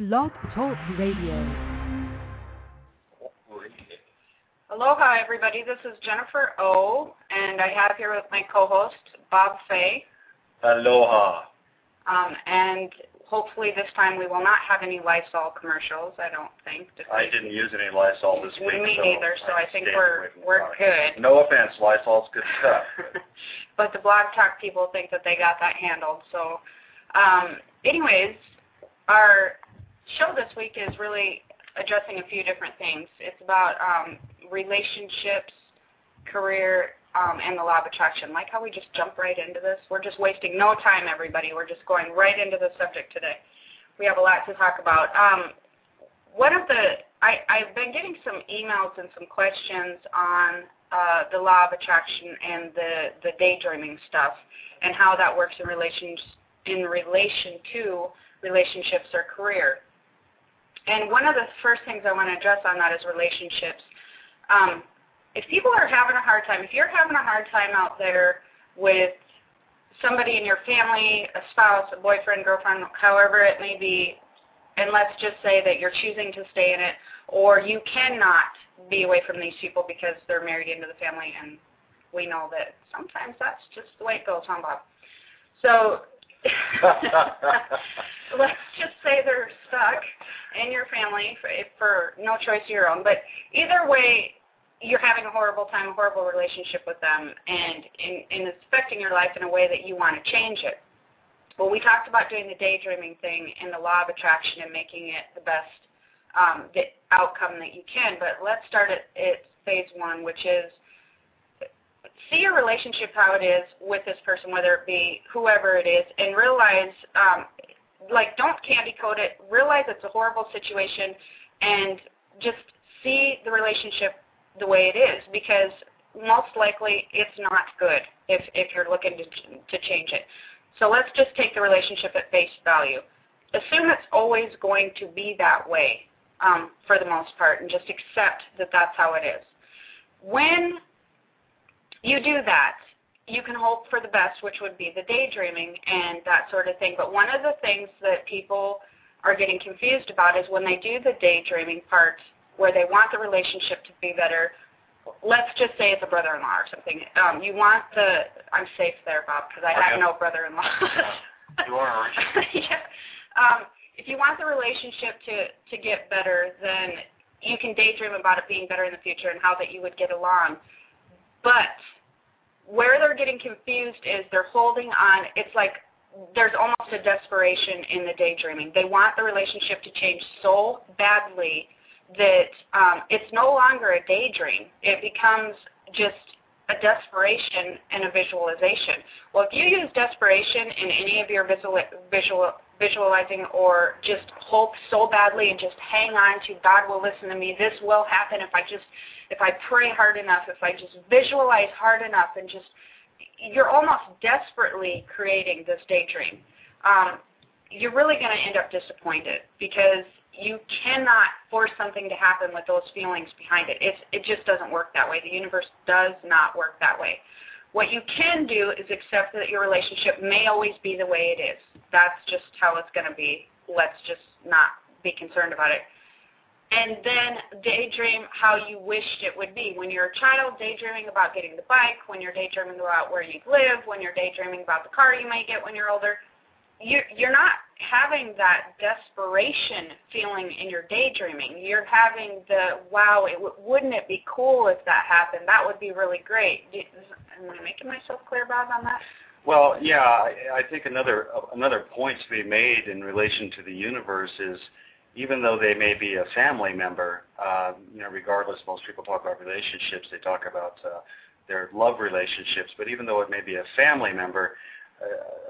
Blog Talk Radio. Aloha, everybody. This is Jennifer O, and I have here with my co-host Bob Fay. Aloha. Um, and hopefully this time we will not have any Lysol commercials. I don't think. Did I we? didn't use any Lysol this week. Me so neither. So I think we're away from the we're product. good. No offense, Lysol's good stuff. but the blog talk people think that they got that handled. So, um, anyways, our show this week is really addressing a few different things. It's about um, relationships, career, um, and the law of attraction. Like how we just jump right into this. We're just wasting no time, everybody. We're just going right into the subject today. We have a lot to talk about. Um, one of the I, I've been getting some emails and some questions on uh, the law of attraction and the the daydreaming stuff and how that works in relations in relation to relationships or career. And one of the first things I want to address on that is relationships. Um, if people are having a hard time, if you're having a hard time out there with somebody in your family, a spouse, a boyfriend, girlfriend, however it may be, and let's just say that you're choosing to stay in it, or you cannot be away from these people because they're married into the family, and we know that sometimes that's just the way it goes, huh, Bob? So let's just say they're stuck in your family for, for no choice of your own. But either way, you're having a horrible time, a horrible relationship with them, and in, in affecting your life in a way that you want to change it. Well, we talked about doing the daydreaming thing and the law of attraction and making it the best um, the outcome that you can. But let's start at, at phase one, which is see your relationship how it is with this person, whether it be whoever it is, and realize, um, like, don't candy coat it. Realize it's a horrible situation, and just see the relationship the way it is, because most likely it's not good if if you're looking to to change it. So let's just take the relationship at face value. Assume it's always going to be that way um, for the most part, and just accept that that's how it is. When you do that, you can hope for the best, which would be the daydreaming and that sort of thing. But one of the things that people are getting confused about is when they do the daydreaming part, where they want the relationship to be better. Let's just say it's a brother-in-law or something. Um, you want the I'm safe there, Bob, because I have no brother-in-law. You are, aren't you? yeah. Um, if you want the relationship to to get better, then you can daydream about it being better in the future and how that you would get along. But where they're getting confused is they're holding on. It's like there's almost a desperation in the daydreaming. They want the relationship to change so badly that um, it's no longer a daydream. It becomes just a desperation and a visualization. Well, if you use desperation in any of your visual, visual, visualizing or just hope so badly and just hang on to God will listen to me, this will happen if I just if I pray hard enough, if I just visualize hard enough and just you're almost desperately creating this daydream. Um, you're really going to end up disappointed because you cannot force something to happen with those feelings behind it. It's, it just doesn't work that way. The universe does not work that way. What you can do is accept that your relationship may always be the way it is. That's just how it's going to be. Let's just not be concerned about it. And then daydream how you wished it would be. When you're a child, daydreaming about getting the bike. When you're daydreaming about where you'd live. When you're daydreaming about the car you might get when you're older you're, you're not having that desperation feeling in your daydreaming. You're having the wow, it w- wouldn't it be cool if that happened? That would be really great. Am I making myself clear, Bob, on that? Well, yeah, I, I think another another point to be made in relation to the universe is even though they may be a family member, uh, you know, regardless, most people talk about relationships. They talk about uh, their love relationships, but even though it may be a family member,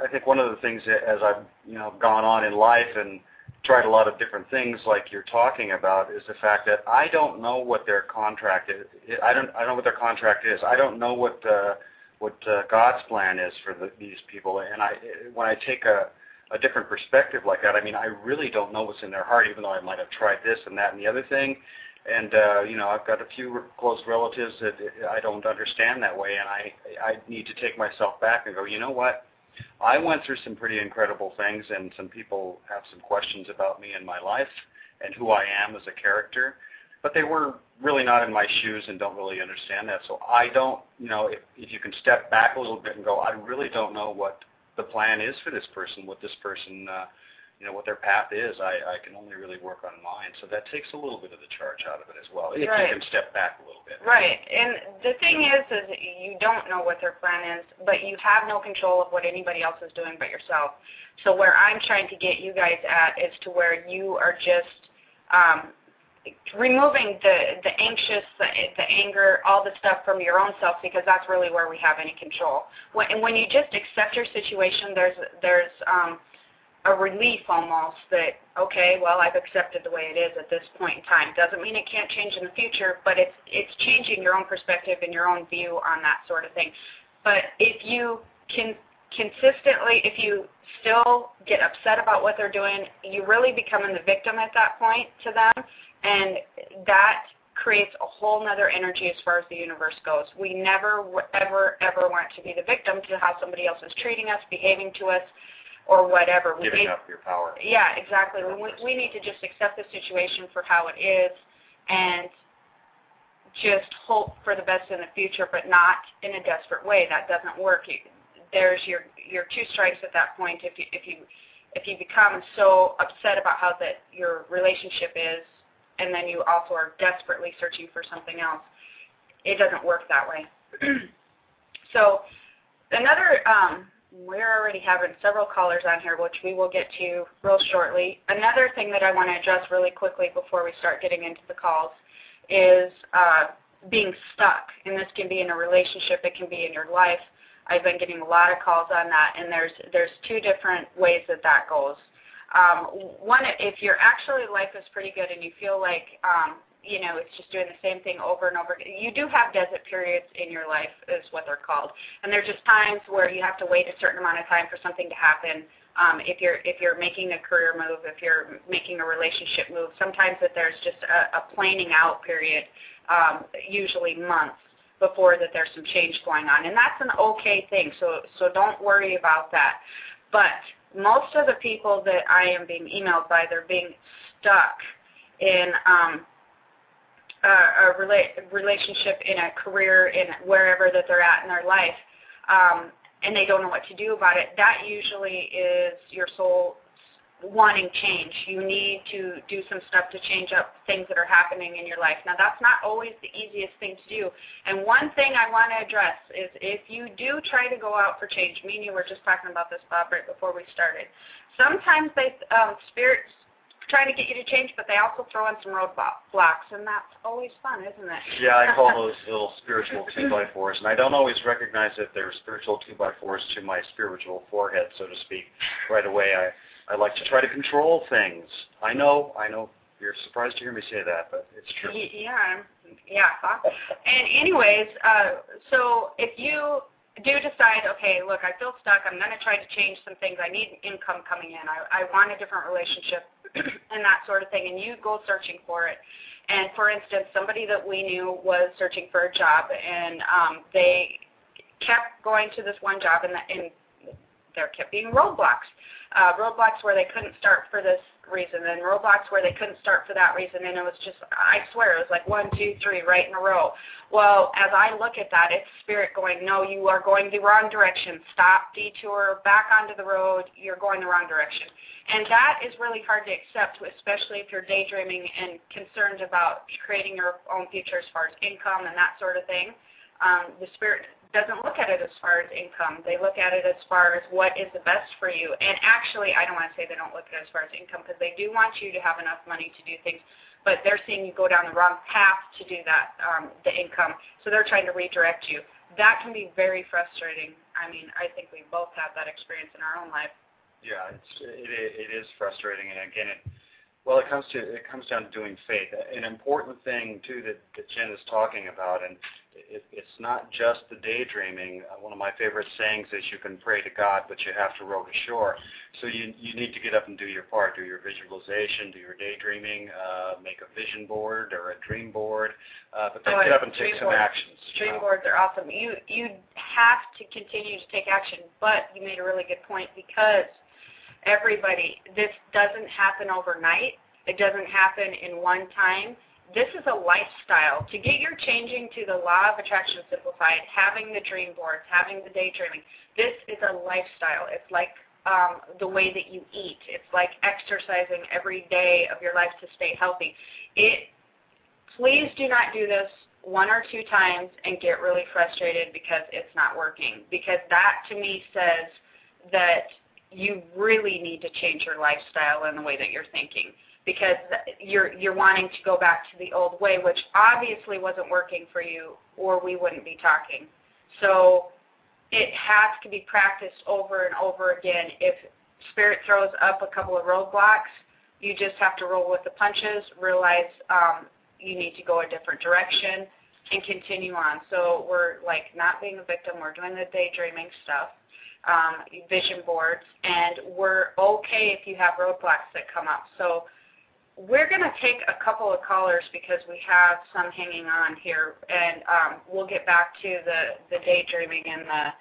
I think one of the things that as I've you know gone on in life and tried a lot of different things like you're talking about is the fact that I don't know what their contract is. I don't I don't know what their contract is. I don't know what uh, what uh, God's plan is for the, these people. And I when I take a a different perspective like that, I mean I really don't know what's in their heart, even though I might have tried this and that and the other thing. And uh, you know, I've got a few close relatives that I don't understand that way, and I I need to take myself back and go, you know what? I went through some pretty incredible things, and some people have some questions about me and my life and who I am as a character but they were really not in my shoes and don't really understand that. So I don't, you know, if, if you can step back a little bit and go, I really don't know what the plan is for this person, what this person, uh, you know, what their path is. I, I can only really work on mine. So that takes a little bit of the charge out of it as well, if right. you can step back a little bit. Right. And the thing is, is you don't know what their plan is, but you have no control of what anybody else is doing but yourself. So where I'm trying to get you guys at is to where you are just um, removing the the anxious, the, the anger, all the stuff from your own self because that's really where we have any control. When, and when you just accept your situation, there's there's um, a relief almost that okay, well I've accepted the way it is at this point in time. Doesn't mean it can't change in the future, but it's it's changing your own perspective and your own view on that sort of thing. But if you can consistently, if you still get upset about what they're doing, you really becoming the victim at that point to them and that creates a whole other energy as far as the universe goes. We never, ever, ever want to be the victim to how somebody else is treating us, behaving to us, or whatever. We Giving need, up your power. Yeah, exactly. We, we need to just accept the situation for how it is and just hope for the best in the future, but not in a desperate way. That doesn't work. There's your your two strikes at that point. If you if you if you become so upset about how that your relationship is and then you also are desperately searching for something else. It doesn't work that way. so another, um, we're already having several callers on here, which we will get to real shortly. Another thing that I want to address really quickly before we start getting into the calls is uh, being stuck. And this can be in a relationship, it can be in your life. I've been getting a lot of calls on that, and there's there's two different ways that that goes. Um, one, if your actually life is pretty good and you feel like um, you know it's just doing the same thing over and over, you do have desert periods in your life, is what they're called, and there's just times where you have to wait a certain amount of time for something to happen. Um, if you're if you're making a career move, if you're making a relationship move, sometimes that there's just a, a planing out period, um, usually months before that there's some change going on, and that's an okay thing. So so don't worry about that. But most of the people that I am being emailed by, they're being stuck in um, a, a rela- relationship, in a career, in wherever that they're at in their life, um, and they don't know what to do about it. That usually is your soul wanting change. You need to do some stuff to change up things that are happening in your life. Now, that's not always the easiest thing to do. And one thing I want to address is if you do try to go out for change, me and you were just talking about this, Bob, right before we started. Sometimes they um, spirits trying to get you to change, but they also throw in some roadblocks, and that's always fun, isn't it? Yeah, I call those little spiritual two by fours, and I don't always recognize that they're spiritual two by fours to my spiritual forehead, so to speak, right away. I I like to try to control things. I know, I know. You're surprised to hear me say that, but it's true. Yeah, yeah. and anyways, uh, so if you do decide, okay, look, I feel stuck. I'm going to try to change some things. I need income coming in. I, I want a different relationship and that sort of thing. And you go searching for it. And for instance, somebody that we knew was searching for a job, and um, they kept going to this one job, and, the, and there kept being roadblocks uh, roadblocks where they couldn't start for this reason, and roadblocks where they couldn't start for that reason, and it was just, I swear, it was like one, two, three, right in a row. Well, as I look at that, it's spirit going, no, you are going the wrong direction. Stop, detour, back onto the road. You're going the wrong direction. And that is really hard to accept, especially if you're daydreaming and concerned about creating your own future as far as income and that sort of thing. Um, the spirit doesn't look at it as far as income. They look at it as far as what is the best for you. And actually, I don't want to say they don't look at it as far as income because they do want you to have enough money to do things, but they're seeing you go down the wrong path to do that, um, the income. So they're trying to redirect you. That can be very frustrating. I mean, I think we both have that experience in our own life. Yeah, it's, it, it is frustrating, and again, it well, it comes to it comes down to doing faith. An important thing too that, that Jen is talking about, and it, it's not just the daydreaming. Uh, one of my favorite sayings is you can pray to God, but you have to row to shore. So you you need to get up and do your part, do your visualization, do your daydreaming, uh, make a vision board or a dream board, uh, but then Oh, get up and take some boards. actions. Dream boards are awesome. You you have to continue to take action, but you made a really good point because everybody, this doesn't happen overnight. It doesn't happen in one time. This is a lifestyle. To get your changing to the law of attraction simplified, having the dream boards, having the daydreaming, this is a lifestyle. It's like um, the way that you eat. It's like exercising every day of your life to stay healthy. It please do not do this one or two times and get really frustrated because it's not working. Because that to me says that you really need to change your lifestyle and the way that you're thinking. Because you're you're wanting to go back to the old way, which obviously wasn't working for you, or we wouldn't be talking. So it has to be practiced over and over again. If spirit throws up a couple of roadblocks, you just have to roll with the punches, realize um, you need to go a different direction, and continue on. So we're like not being a victim. We're doing the daydreaming stuff, um, vision boards, and we're okay if you have roadblocks that come up. So we're going to take a couple of callers because we have some hanging on here, and um, we'll get back to the, the daydreaming and the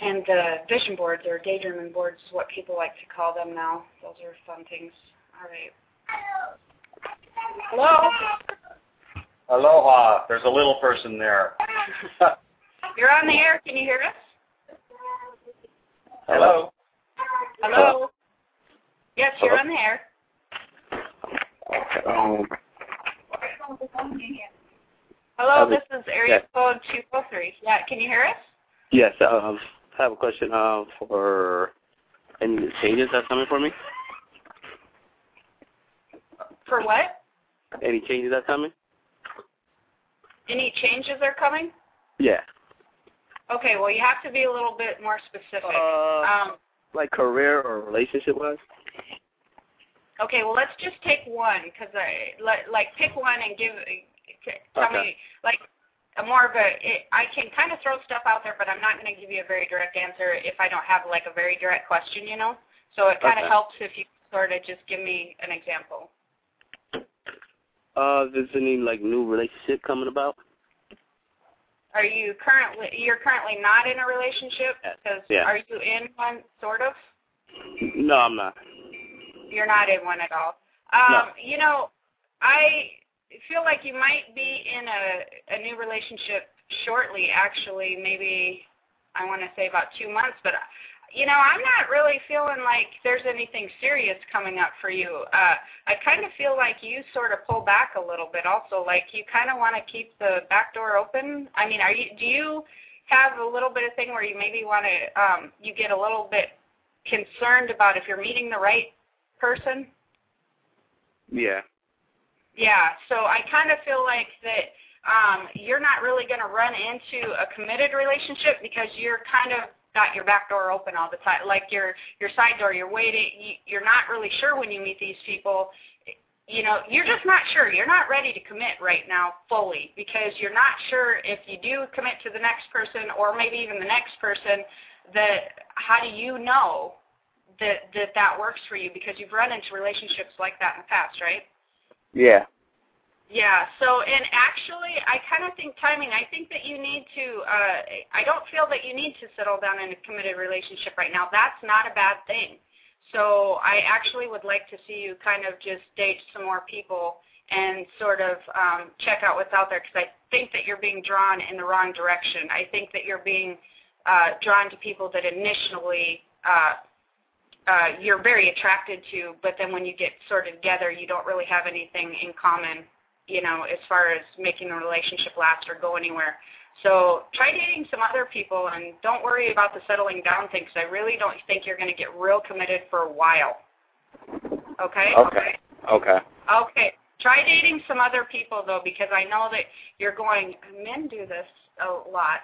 and the vision boards or daydreaming boards is what people like to call them now. Those are fun things. All right. Hello. Hello. Aloha. There's a little person there. You're on the air. Can you hear us? Hello. Hello. Yes, you're on the air. Um, Hello, Uh, this is area code 243. Yeah, can you hear us? yes, um, I have a question uh, for any changes that's coming for me. For what? Any changes that's coming? Any changes are coming? Yeah. Okay, well, you have to be a little bit more specific. Uh, Um, like career or relationship wise? Okay, well, let's just take one because I like, like pick one and give tell Okay. me like a more of a. It, I can kind of throw stuff out there, but I'm not going to give you a very direct answer if I don't have like a very direct question, you know. So it kind of Okay. helps if you sort of just give me an example. Uh, there's any like new relationship coming about? Are you currently you're currently not in a relationship? Because Yeah. are you in one sort of? No, I'm not. You're not in one at all. Um, No. You know, I feel like you might be in a a new relationship shortly. Actually, maybe I want to say about two months, but you know, I'm not really feeling like there's anything serious coming up for you. Uh, I kind of feel like you sort of pull back a little bit, also. Like you kind of want to keep the back door open. I mean, are you? Do you have a little bit of thing where you maybe want to? Um, you get a little bit concerned about if you're meeting the right person? Yeah. Yeah, so I kind of feel like that um, you're not really going to run into a committed relationship because you're kind of got your back door open all the time, like your your side door. You're waiting. You, you're not really sure when you meet these people. You know, you're just not sure. You're not ready to commit right now fully because you're not sure if you do commit to the next person or maybe even the next person. That how do you know that that that works for you because you've run into relationships like that in the past, right? Yeah. Yeah. So, and actually, I kind of think timing. I think that you need to. Uh, I don't feel that you need to settle down in a committed relationship right now. That's not a bad thing. So, I actually would like to see you kind of just date some more people and sort of um, check out what's out there because I think that you're being drawn in the wrong direction. I think that you're being uh, drawn to people that initially. Uh, uh, you're very attracted to, but then when you get sort of together, you don't really have anything in common, you know, as far as making the relationship last or go anywhere. So try dating some other people and don't worry about the settling down thing because I really don't think you're going to get real committed for a while. Okay? Okay. Okay. Okay. Try dating some other people though because I know that you're going, men do this a lot.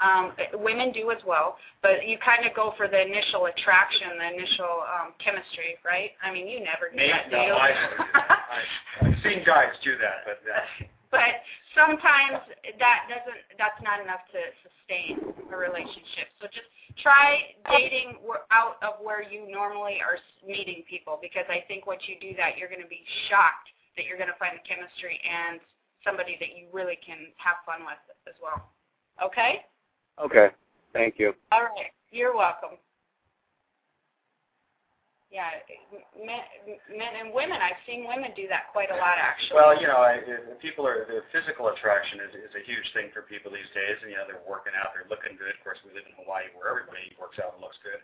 Um, women do as well, but you kind of go for the initial attraction, the initial um, chemistry, right? I mean, you never do Me? that, do No, you? I, I, I've seen guys do that, but uh, but sometimes that doesn't that's not enough to sustain a relationship. So just try dating out of where you normally are meeting people because I think once you do that, you're going to be shocked that you're going to find the chemistry and somebody that you really can have fun with as well. Okay? Okay. Thank you. All right. You're welcome. Yeah, men, men and women. I've seen women do that quite a lot, actually. Well, you know, I, people are the physical attraction is, is a huge thing for people these days, and you know they're working out, they're looking good. Of course, we live in Hawaii where everybody works out and looks good.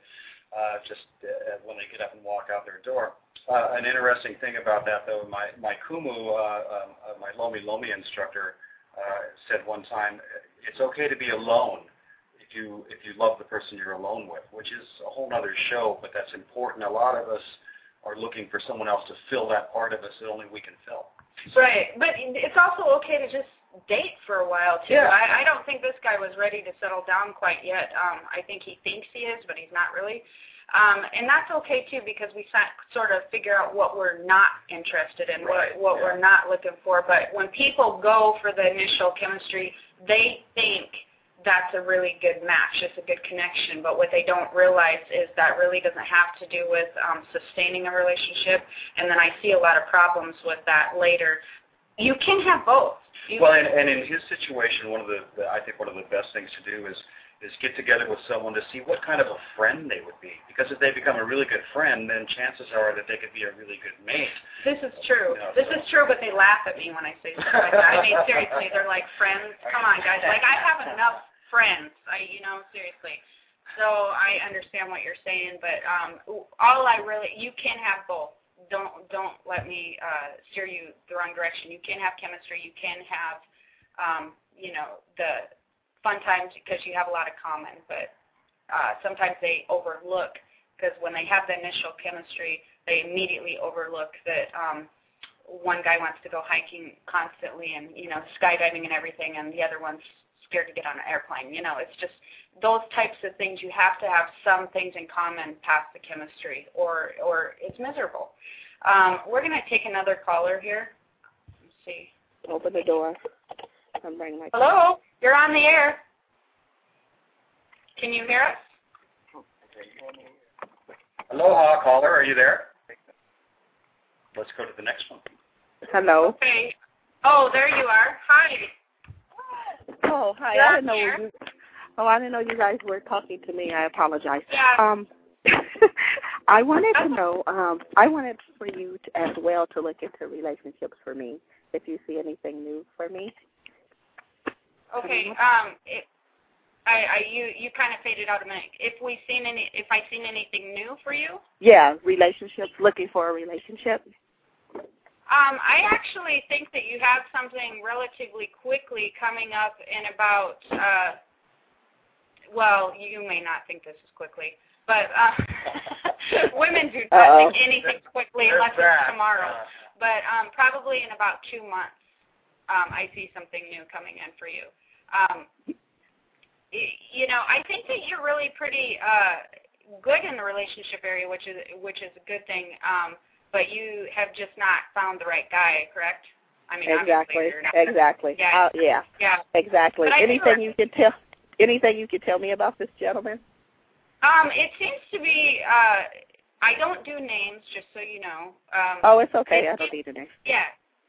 Uh, just uh, when they get up and walk out their door. Uh, an interesting thing about that, though, my my Kumu, uh, um, uh, my Lomi Lomi instructor, uh, said one time, it's okay to be alone if you if you love the person you're alone with, which is a whole other show, but that's important. A lot of us are looking for someone else to fill that part of us that only we can fill. Right, but it's also okay to just date for a while too. Yeah. I, I don't think this guy was ready to settle down quite yet. Um, I think he thinks he is, but he's not really. Um, and that's okay too because we sort of figure out what we're not interested in, Right, what what yeah. we're not looking for. But when people go for the initial chemistry, they think that's a really good match. It's a good connection. But what they don't realize is that really doesn't have to do with um, sustaining a relationship. And then I see a lot of problems with that later. You can have both. You Well, and, and in his situation, one of the, the I think one of the best things to do is is get together with someone to see what kind of a friend they would be. Because if they become a really good friend, then chances are that they could be a really good mate. This is true. Yeah, this so- is true, but they laugh at me when I say stuff like that. I mean, seriously, they're like friends. Come on, guys. Like I have enough friends. I, you know, seriously. So I understand what you're saying, but um, all I really, you can have both. Don't don't let me uh, steer you the wrong direction. You can have chemistry. You can have, um, you know, the fun times because you have a lot of common. But uh, sometimes they overlook because when they have the initial chemistry, they immediately overlook that um, one guy wants to go hiking constantly and you know skydiving and everything, and the other one's scared to get on an airplane. You know, it's just those types of things. You have to have some things in common past the chemistry, or or it's miserable. Um, we're gonna take another caller here. Let's see. Open the door. I'm bringing my. Hello, you're on the air. Can you hear us? Aloha, caller. Are you there? Let's go to the next one. Hello. Okay. Oh, there you are. Hi. Oh, hi. You're I didn't know here. you. Oh, I didn't know you guys were talking to me. I apologize. Yeah. Um, I wanted to know. Um, I wanted for you to, as well to look into relationships for me. If you see anything new for me. Okay. Um. It, I, I you you kind of faded out a minute. If we seen any, if I seen anything new for you, Yeah, relationships. Looking for a relationship. um, I actually think that you have something relatively quickly coming up in about. Uh, well, you may not think this is quickly, but uh, women do not Uh-oh. think anything quickly There's unless that. it's tomorrow. Uh, but um, probably in about two months, um, I see something new coming in for you. Um, you know, I think that you're really pretty uh, good in the relationship area, which is which is a good thing. Um, but you have just not found the right guy, correct? I mean, Exactly. not. Exactly. Yeah. Uh, yeah. Yeah. Exactly. But I do Anything you can tell? Anything you can tell me about this gentleman? Um, it seems to be. Uh, I don't do names, just so you know. Um, Oh, it's okay. It- I don't need an name. Yeah.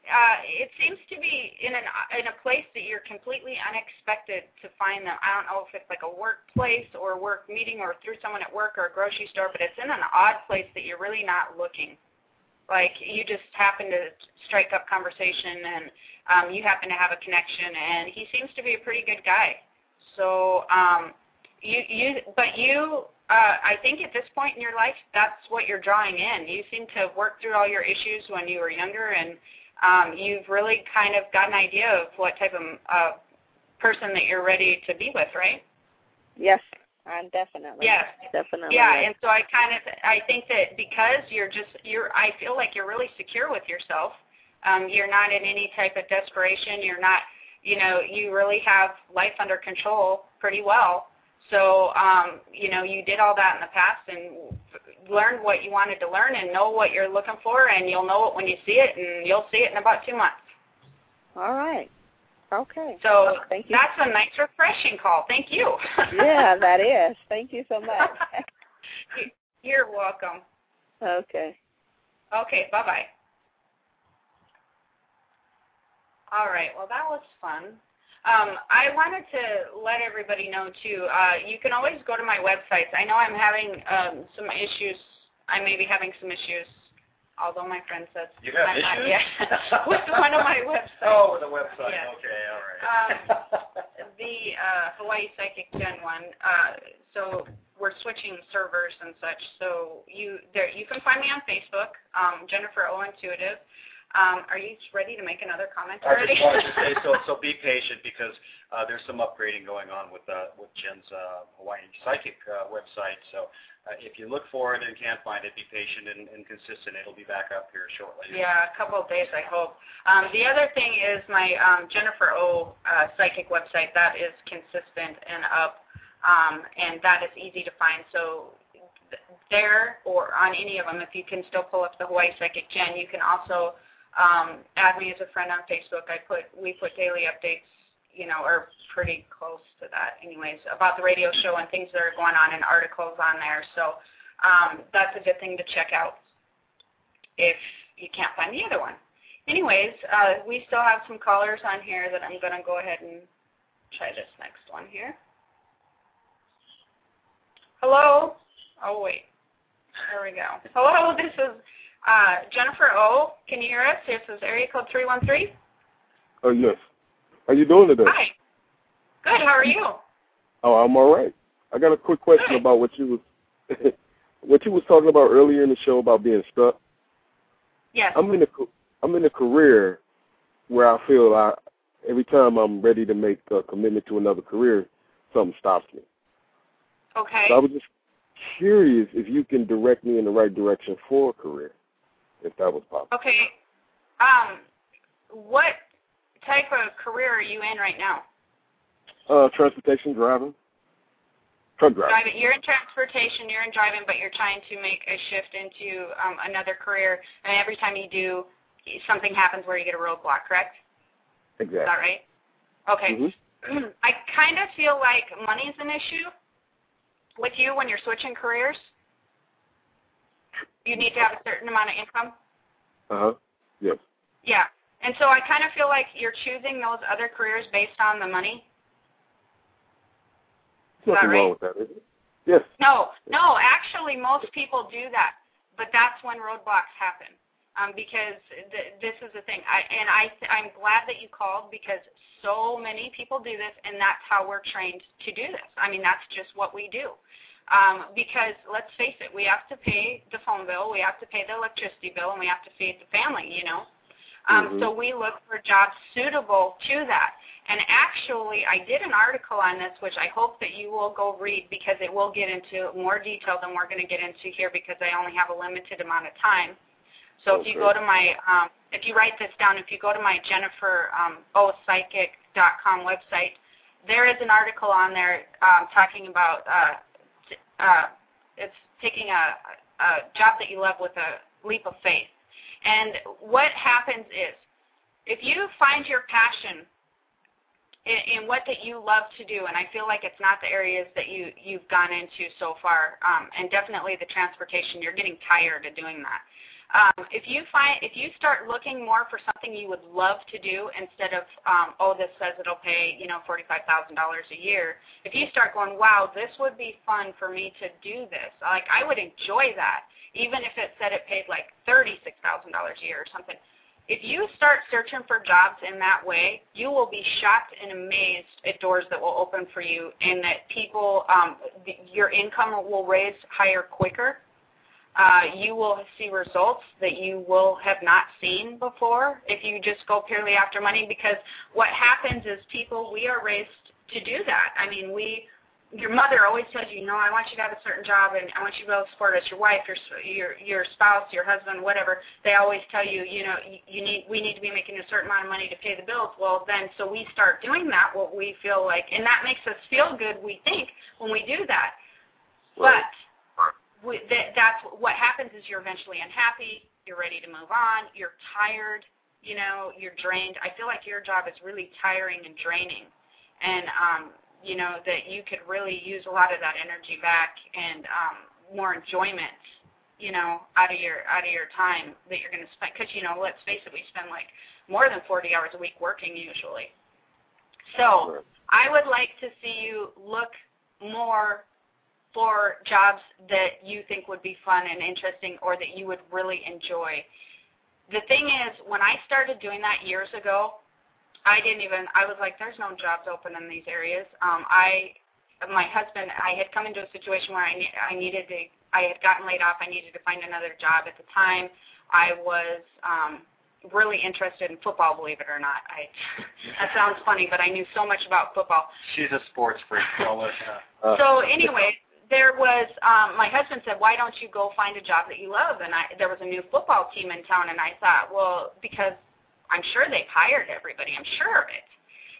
Uh, it seems to be in an in a place that you're completely unexpected to find them. I don't know if it's like a workplace or a work meeting or through someone at work or a grocery store, but it's in an odd place that you're really not looking. Like you just happen to strike up conversation and um, you happen to have a connection, and he seems to be a pretty good guy. So um, you you but you uh, I think at this point in your life, that's what you're drawing in. You seem to have worked through all your issues when you were younger, and um, you've really kind of got an idea of what type of uh, person that you're ready to be with, right? Yes, I'm definitely. Yes. Definitely. Yeah, and so I kind of I think that because you're just you're I feel like you're really secure with yourself. Um, you're not in any type of desperation. You're not, you know, you really have life under control pretty well. So, um, you know, you did all that in the past and learned what you wanted to learn and know what you're looking for, and you'll know it when you see it, and you'll see it in about two months. all right. Okay. So Thank you. that's a nice, refreshing call. Thank you. yeah, that is. Thank you so much. You're welcome. okay. Okay, bye-bye. All right, well, that was fun. Um, I wanted to let everybody know, too, uh, you can always go to my websites. I know I'm having um, some issues. I may be having some issues, although my friend says You have I'm not issues? yet. With one of my websites. Oh, the website. Yes. Okay, all right. Um, the uh, Hawaii Psychic Jen one. Uh, so we're switching servers and such. So you there you can find me on Facebook, um, Jennifer O Intuitive. Um, are you ready to make another comment I already? just wanted to say, so so be patient because uh, there's some upgrading going on with uh, with Jen's uh, Hawaii Psychic uh, website. So uh, if you look for it and can't find it, be patient and, and consistent. It'll be back up here shortly. Yeah, a couple of days, I hope. Um, the other thing is my um, Jennifer O uh, psychic website. That is consistent and up, um, and that is easy to find. So there or on any of them, if you can still pull up the Hawaii Psychic Jen, you can also um, add me as a friend on Facebook. I put we put daily updates, you know, or pretty close to that, anyways, about the radio show and things that are going on and articles on there. So um, that's a good thing to check out if you can't find the other one. Anyways, uh, we still have some callers on here that I'm going to go ahead and try this next one here. Hello? Oh, wait. There we go. Hello, this is uh, Jennifer O. Can you hear us? This is area code 313. Oh yes. How you doing today? Hi. Good, how are you? Oh, I'm all right. I got a quick question Good. about what you was what you was talking about earlier in the show about being stuck. Yes. I'm in a I'm in a career where I feel I every time I'm ready to make a commitment to another career, something stops me. Okay. So I was just curious if you can direct me in the right direction for a career, if that was possible. Okay. Um, what type of career are you in right now? Uh, transportation driving, truck driving. driving. You're in transportation, you're in driving, but you're trying to make a shift into um, another career. And every time you do, something happens where you get a roadblock. Correct? Exactly. Is that right? Okay. Mhm. I kind of feel like money's an issue with you when you're switching careers. You need to have a certain amount of income. Uh huh. Yes. Yeah. And so I kind of feel like you're choosing those other careers based on the money. There's that right? wrong with that, is it? Yes. No, no, actually most people do that, but that's when roadblocks happen. Um, because th- this is the thing, I, and I, I'm glad that you called because so many people do this, and that's how we're trained to do this. I mean, that's just what we do. Um, because let's face it, we have to pay the phone bill, we have to pay the electricity bill, and we have to feed the family. You know, um, Mhm. so we look for jobs suitable to that. And actually, I did an article on this, which I hope that you will go read because it will get into more detail than we're going to get into here because I only have a limited amount of time. So if you go to my, um, if you write this down, if you go to my Jennifer um, Psychic.com website, there is an article on there um, talking about uh, uh, it's taking a, a job that you love with a leap of faith. And what happens is, if you find your passion in, in what that you love to do, and I feel like it's not the areas that you you've gone into so far, um, and definitely the transportation, you're getting tired of doing that. Um, if you find if you start looking more for something you would love to do instead of um, oh this says it'll pay you know forty five thousand dollars a year, if you start going wow this would be fun for me to do this like I would enjoy that even if it said it paid like thirty six thousand dollars a year or something. If you start searching for jobs in that way, you will be shocked and amazed at doors that will open for you, and that people, um, your income will raise higher quicker uh, you will see results that you will have not seen before if you just go purely after money because what happens is people we are raised to do that. I mean we your mother always tells you no i want you to have a certain job and i want you to be able to support us. Your wife your your your spouse your husband whatever. They always tell you you know you, need we need to be making a certain amount of money to pay the bills. Well then so we start doing that what we feel like and that makes us feel good we think when we do that. Right. but we, that, happens is you're eventually unhappy. You're ready to move on. You're tired. you know, you're drained. I feel like your job is really tiring and draining, and um, you know that you could really use a lot of that energy back and um, more enjoyment, you know, out of your out of your time that you're going to spend. Because you know, let's face it, we spend like more than 40 hours a week working usually. So I would like to see you look more for jobs that you think would be fun and interesting or that you would really enjoy. The thing is, when I started doing that years ago, I didn't even, I was like, there's no jobs open in these areas. Um, I, my husband, I had come into a situation where I, ne- I needed to, I had gotten laid off. I needed to find another job at the time. I was um, really interested in football, believe it or not. I, that sounds funny, but I knew so much about football. She's a sports freak. I'll let you So anyway, there was um my husband said, "Why don't you go find a job that you love?" And I there was a new football team in town and I thought, "Well, because I'm sure they've hired everybody. I'm sure of it."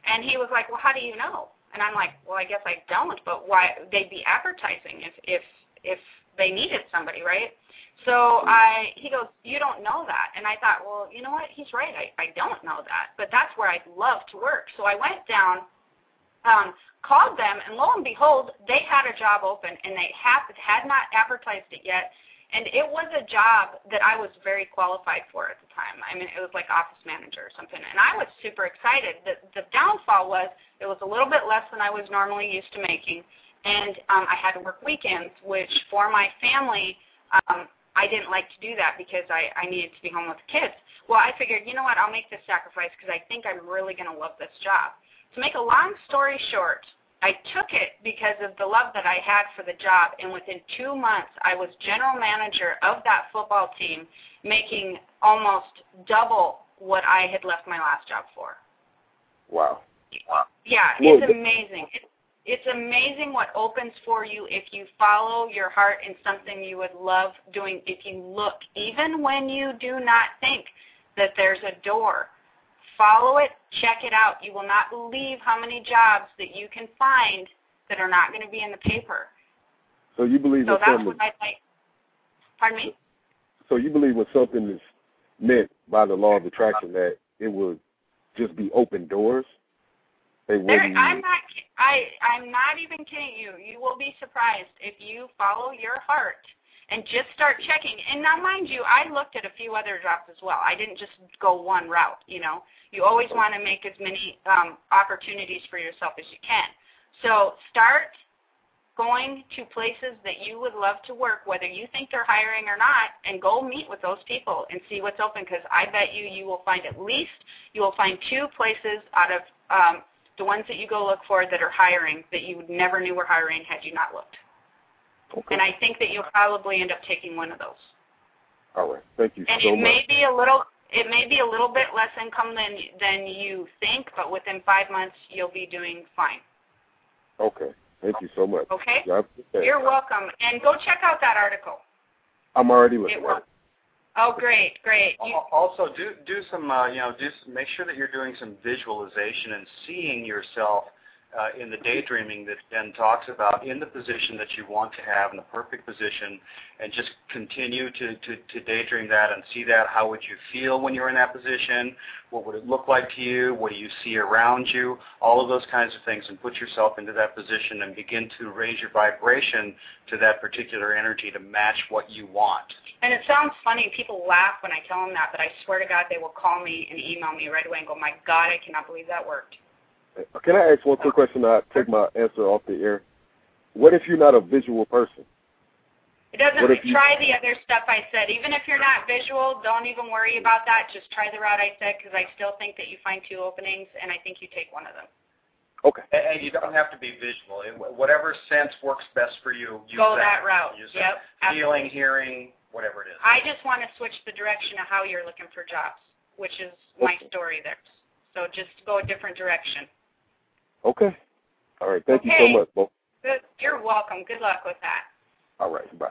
And he was like, "Well, how do you know?" And I'm like, "Well, I guess I don't, but why they'd be advertising if if if they needed somebody, right?" So I he goes, "You don't know that." And I thought, "Well, you know what? He's right. I I don't know that, but that's where I'd love to work." So I went down um, called them, and lo and behold, they had a job open, and they have, had not advertised it yet. And it was a job that I was very qualified for at the time. I mean, it was like office manager or something, and I was super excited. The, the downfall was it was a little bit less than I was normally used to making, and um, I had to work weekends, which for my family, um, I didn't like to do that because I, I needed to be home with the kids. Well, I figured, you know what, I'll make this sacrifice because I think I'm really going to love this job. To make a long story short, I took it because of the love that I had for the job, and within two months, I was general manager of that football team, making almost double what I had left my last job for. wow. Yeah, it's amazing. It, it's amazing what opens for you if you follow your heart in something you would love doing. If you look, even when you do not think that there's a door, follow it, check it out. You will not believe how many jobs that you can find that are not going to be in the paper. So you believe So that's something what I like. Pardon me? so you believe when something is meant by the law of attraction that it will just be open doors? They There, I'm not. I I'm not even kidding you. You will be surprised if you follow your heart and just start checking. And now, mind you, I looked at a few other jobs as well. I didn't just go one route. You know, you always want to make as many um, opportunities for yourself as you can. So start going to places that you would love to work, whether you think they're hiring or not, and go meet with those people and see what's open. Because I bet you, you will find at least you will find two places out of um, the ones that you go look for that are hiring that you never knew were hiring had you not looked. Okay. And I think that you'll probably end up taking one of those. All right. Thank you And so it may be a little it may be a little bit less income than than you think, but within five months you'll be doing fine. Okay. Thank you so much. Okay? Yeah, I appreciate it. You're welcome. And go check out that article. I'm already looking It at will. Oh, great, great. You, Also, do do some uh, you know just make sure that you're doing some visualization and seeing yourself uh, in the daydreaming that Ben talks about in the position that you want to have in the perfect position, and just continue to, to to daydream that and see that. How would you feel when you're in that position? What would it look like to you? What do you see around you? All of those kinds of things, and put yourself into that position and begin to raise your vibration to that particular energy to match what you want. and it sounds funny. People laugh when I tell them that, but I swear to God, they will call me and email me right away and go, "My God, I cannot believe that worked." Uh, can I ask one quick question? I take my answer off the air. What if you're not a visual person? It doesn't What if you- try the other stuff I said. Even if you're not visual, don't even worry about that. Just try the route I said because I still think that you find two openings, and I think you take one of them. Okay. And, and you don't have to be visual. Whatever sense works best for you, use Go that route. Use Yep. that. Feeling, hearing, whatever it is. I just want to switch the direction of how you're looking for jobs, which is my Okay. story there. So just go a different direction. Okay. All right. Thank you so much, Bo. Good. You're welcome. Good luck with that. All right. Bye.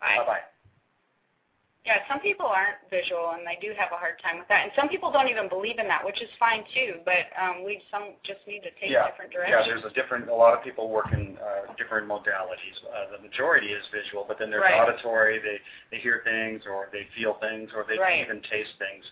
Bye. Bye bye. Yeah, some people aren't visual and they do have a hard time with that, and some people don't even believe in that, which is fine too. But um, we some just need to take Yeah, different direction. yeah. directions. There's a different. A lot of people work in uh, different modalities. Uh, the majority is visual, but then there's Right. auditory. They they hear things, or they feel things, or they Right. even taste things.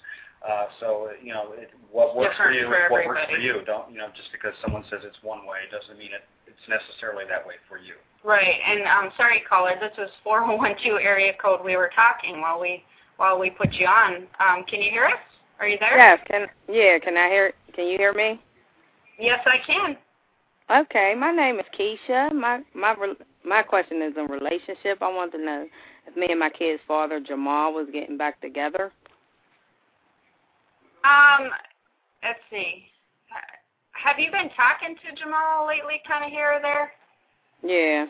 Uh, so you know, it, what works Different for you for is what works for you. Don't you know? Just because someone says it's one way doesn't mean it, it's necessarily that way for you. Right. And um sorry caller, this was 4012 area code. We were talking while we while we put you on. Um can you hear us? Are you there? Yes, can yeah, can I hear can you hear me? Yes, I can. Okay, my name is Keisha. My my re- my question is in relationship. I want to know if me and my kid's father Jamal was getting back together. Um let's see. Have you been talking to Jamal lately kind of here or there? Yeah.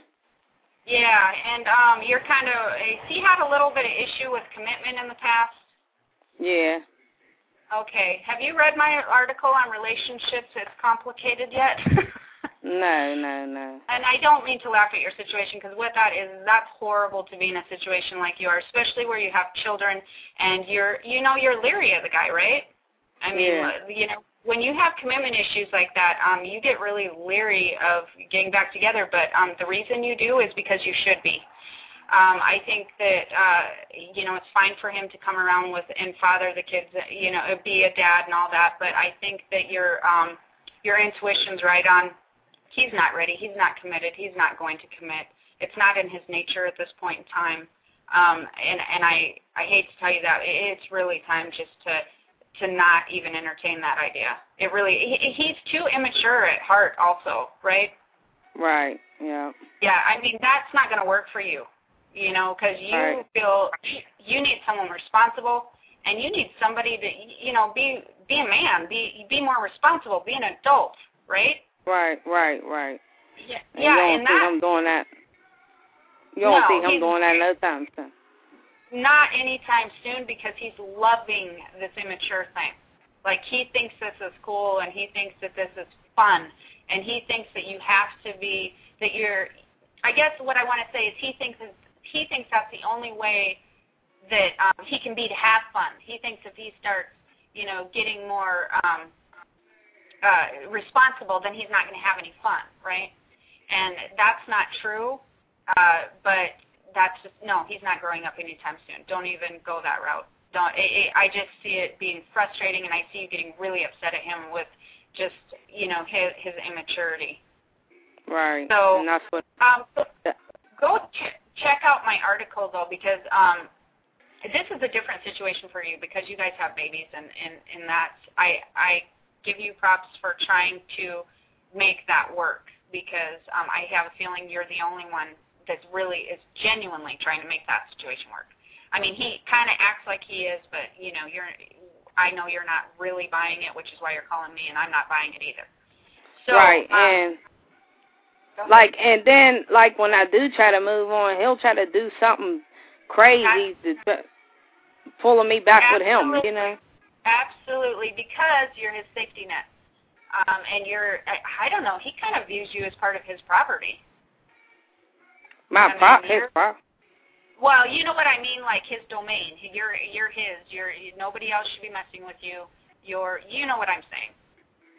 Yeah, and um you're kind of he had a little bit of issue with commitment in the past. Yeah. Okay. Have you read my article on relationships? It's complicated yet? No, no, no. and I don't mean to laugh at your situation because what that is, that's horrible to be in a situation like you are, especially where you have children and you're, you know, you're leery of the guy, right? I mean, Yeah. you know, when you have commitment issues like that, um, you get really leery of getting back together. But um, the reason you do is because you should be. Um, I think that uh, you know it's fine for him to come around with and father the kids, you know, be a dad and all that. But I think that your um, your intuition's right on. He's not ready. He's not committed. He's not going to commit. It's not in his nature at this point in time. Um, and and I I hate to tell you that it's really time just to to not even entertain that idea. It really he, he's too immature at heart also, right? Right. Yeah. Yeah, I mean that's not going to work for you. You know, cuz you Right. feel you need someone responsible and you need somebody to you know be be a man, be be more responsible, be an adult, right? Right, right, right. Yeah. And yeah, you don't and think that I'm doing that. You don't No, think I'm doing that no time soon. Not anytime soon because he's loving this immature thing. Like he thinks this is cool and he thinks that this is fun and he thinks that you have to be that you're I guess what I want to say is he thinks he thinks that's the only way that um he can be to have fun. He thinks if he starts, you know, getting more um uh responsible then he's not going to have any fun, right? And that's not true. Uh but that's just no he's not growing up anytime soon. Don't even go that route. Don't it, it, i just see it being frustrating and i see you getting really upset at him with just you know his his immaturity. Right. So- and that's what um go ch- check out my article though because um this is a different situation for you because you guys have babies and and and that's i i give you props for trying to make that work because um i have a feeling you're the only one that really is genuinely trying to make that situation work i mean he kind of acts like he is but you know you're i know you're not really buying it which is why you're calling me and i'm not buying it either so right um, and like and then like when I do try to move on, he'll try to do something crazy to to pulling me back with him, you know. Absolutely, because you're his safety net. Um, and you're, I, I don't know, he kind of views you as part of his property. My prop his you're- Well, you know what I mean, like his domain. You're, you're his. You're nobody else should be messing with you. You're, you know what I'm saying.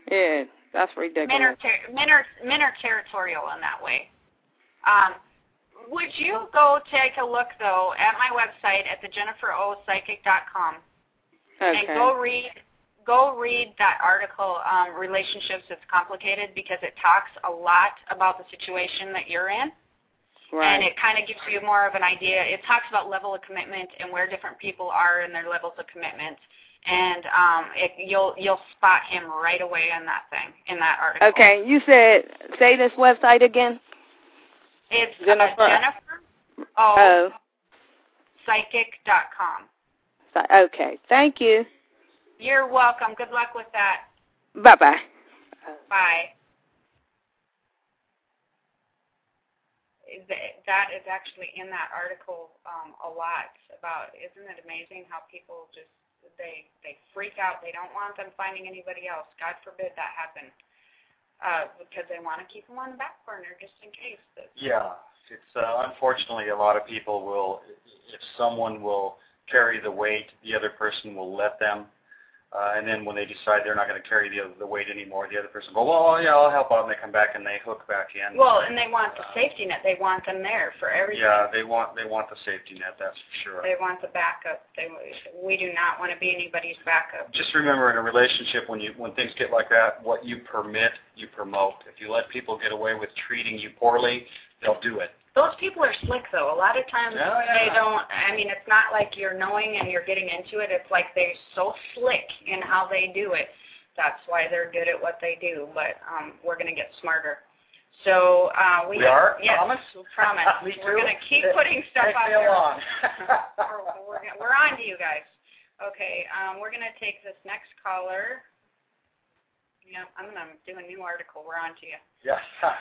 Yeah, that's ridiculous. Men are, ter- men are, men are territorial in that way. Um, would you go take a look though at my website at thejenniferopsychic.com okay. and go read go read that article um, relationships it's complicated because it talks a lot about the situation that you're in right. and it kind of gives you more of an idea. It talks about level of commitment and where different people are in their levels of commitment. And um, it, you'll you'll spot him right away in that thing in that article. Okay, you said say this website again. it's Jennifer- uh, Jennifer? O Oh, psychic.com okay. Thank you. you're welcome. Good luck with that. Bye Bye bye. Bye. Th- That is actually in that article um, a lot about. Isn't it amazing how people just they they freak out. They don't want them finding anybody else. God forbid that happen, uh, because they want to keep them on the back burner just in case. That, Yeah, it's uh, unfortunately a lot of people will, if someone will carry the weight, the other person will let them. Uh, and then when they decide they're not going to carry the the weight anymore, the other person go, well, yeah, I'll help out, and they come back and they hook back in. Well, and they want the safety net. They want them there for everything. Yeah, they want they want the safety net. That's for sure. They want the backup. They, we do not want to be anybody's backup. Just remember, in a relationship, when you when things get like that, what you permit, you promote. If you let people get away with treating you poorly, they'll do it. Those people are slick though. A lot of times Yeah, yeah. they don't. I mean, it's not like you're knowing and you're getting into it. It's like they're so slick in how they do it. That's why they're good at what they do. But um, we're going to get smarter. So uh, we, We are? Yes, Promise? promise. Me we're going to keep putting stuff out there. we're, we're, we're on to you guys. Okay, um, we're going to take this next caller. Yep, I'm going to do a new article. We're on to you. yeah.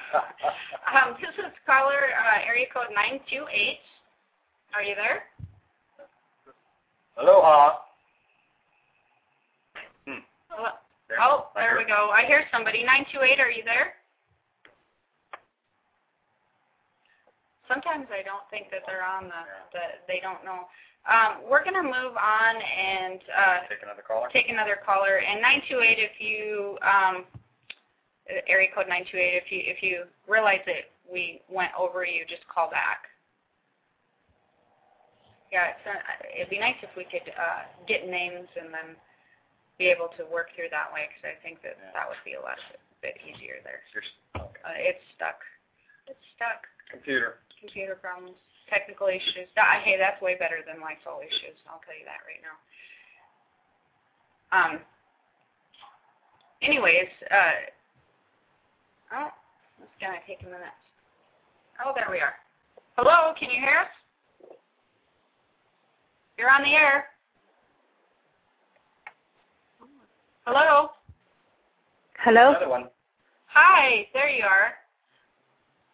Um, this is caller uh, area code 928. Are you there? Aloha. Hmm. Hello? There. Oh, there we go. I hear somebody. 928, are you there? Sometimes I don't think that they're on the, the they don't know. Um, we're going to move on and uh, Take another caller. take another caller. And 928, if you, um, area code 928, if you, if you realize that we went over you, just call back. Yeah, it's, uh, it'd be nice if we could uh, get names and then be able to work through that way because I think that Yeah. that would be a lot a bit easier there. Here's, okay. Uh, it's stuck. It's stuck. Computer. Computer problems, technical issues. Hey, that's way better than Lysol issues. I'll tell you that right now. Um. Anyways, uh. Oh, it's gonna take a minute. Oh, there we are. Hello, can you hear us? You're on the air. Hello. Hello. Another one. Hi, there you are.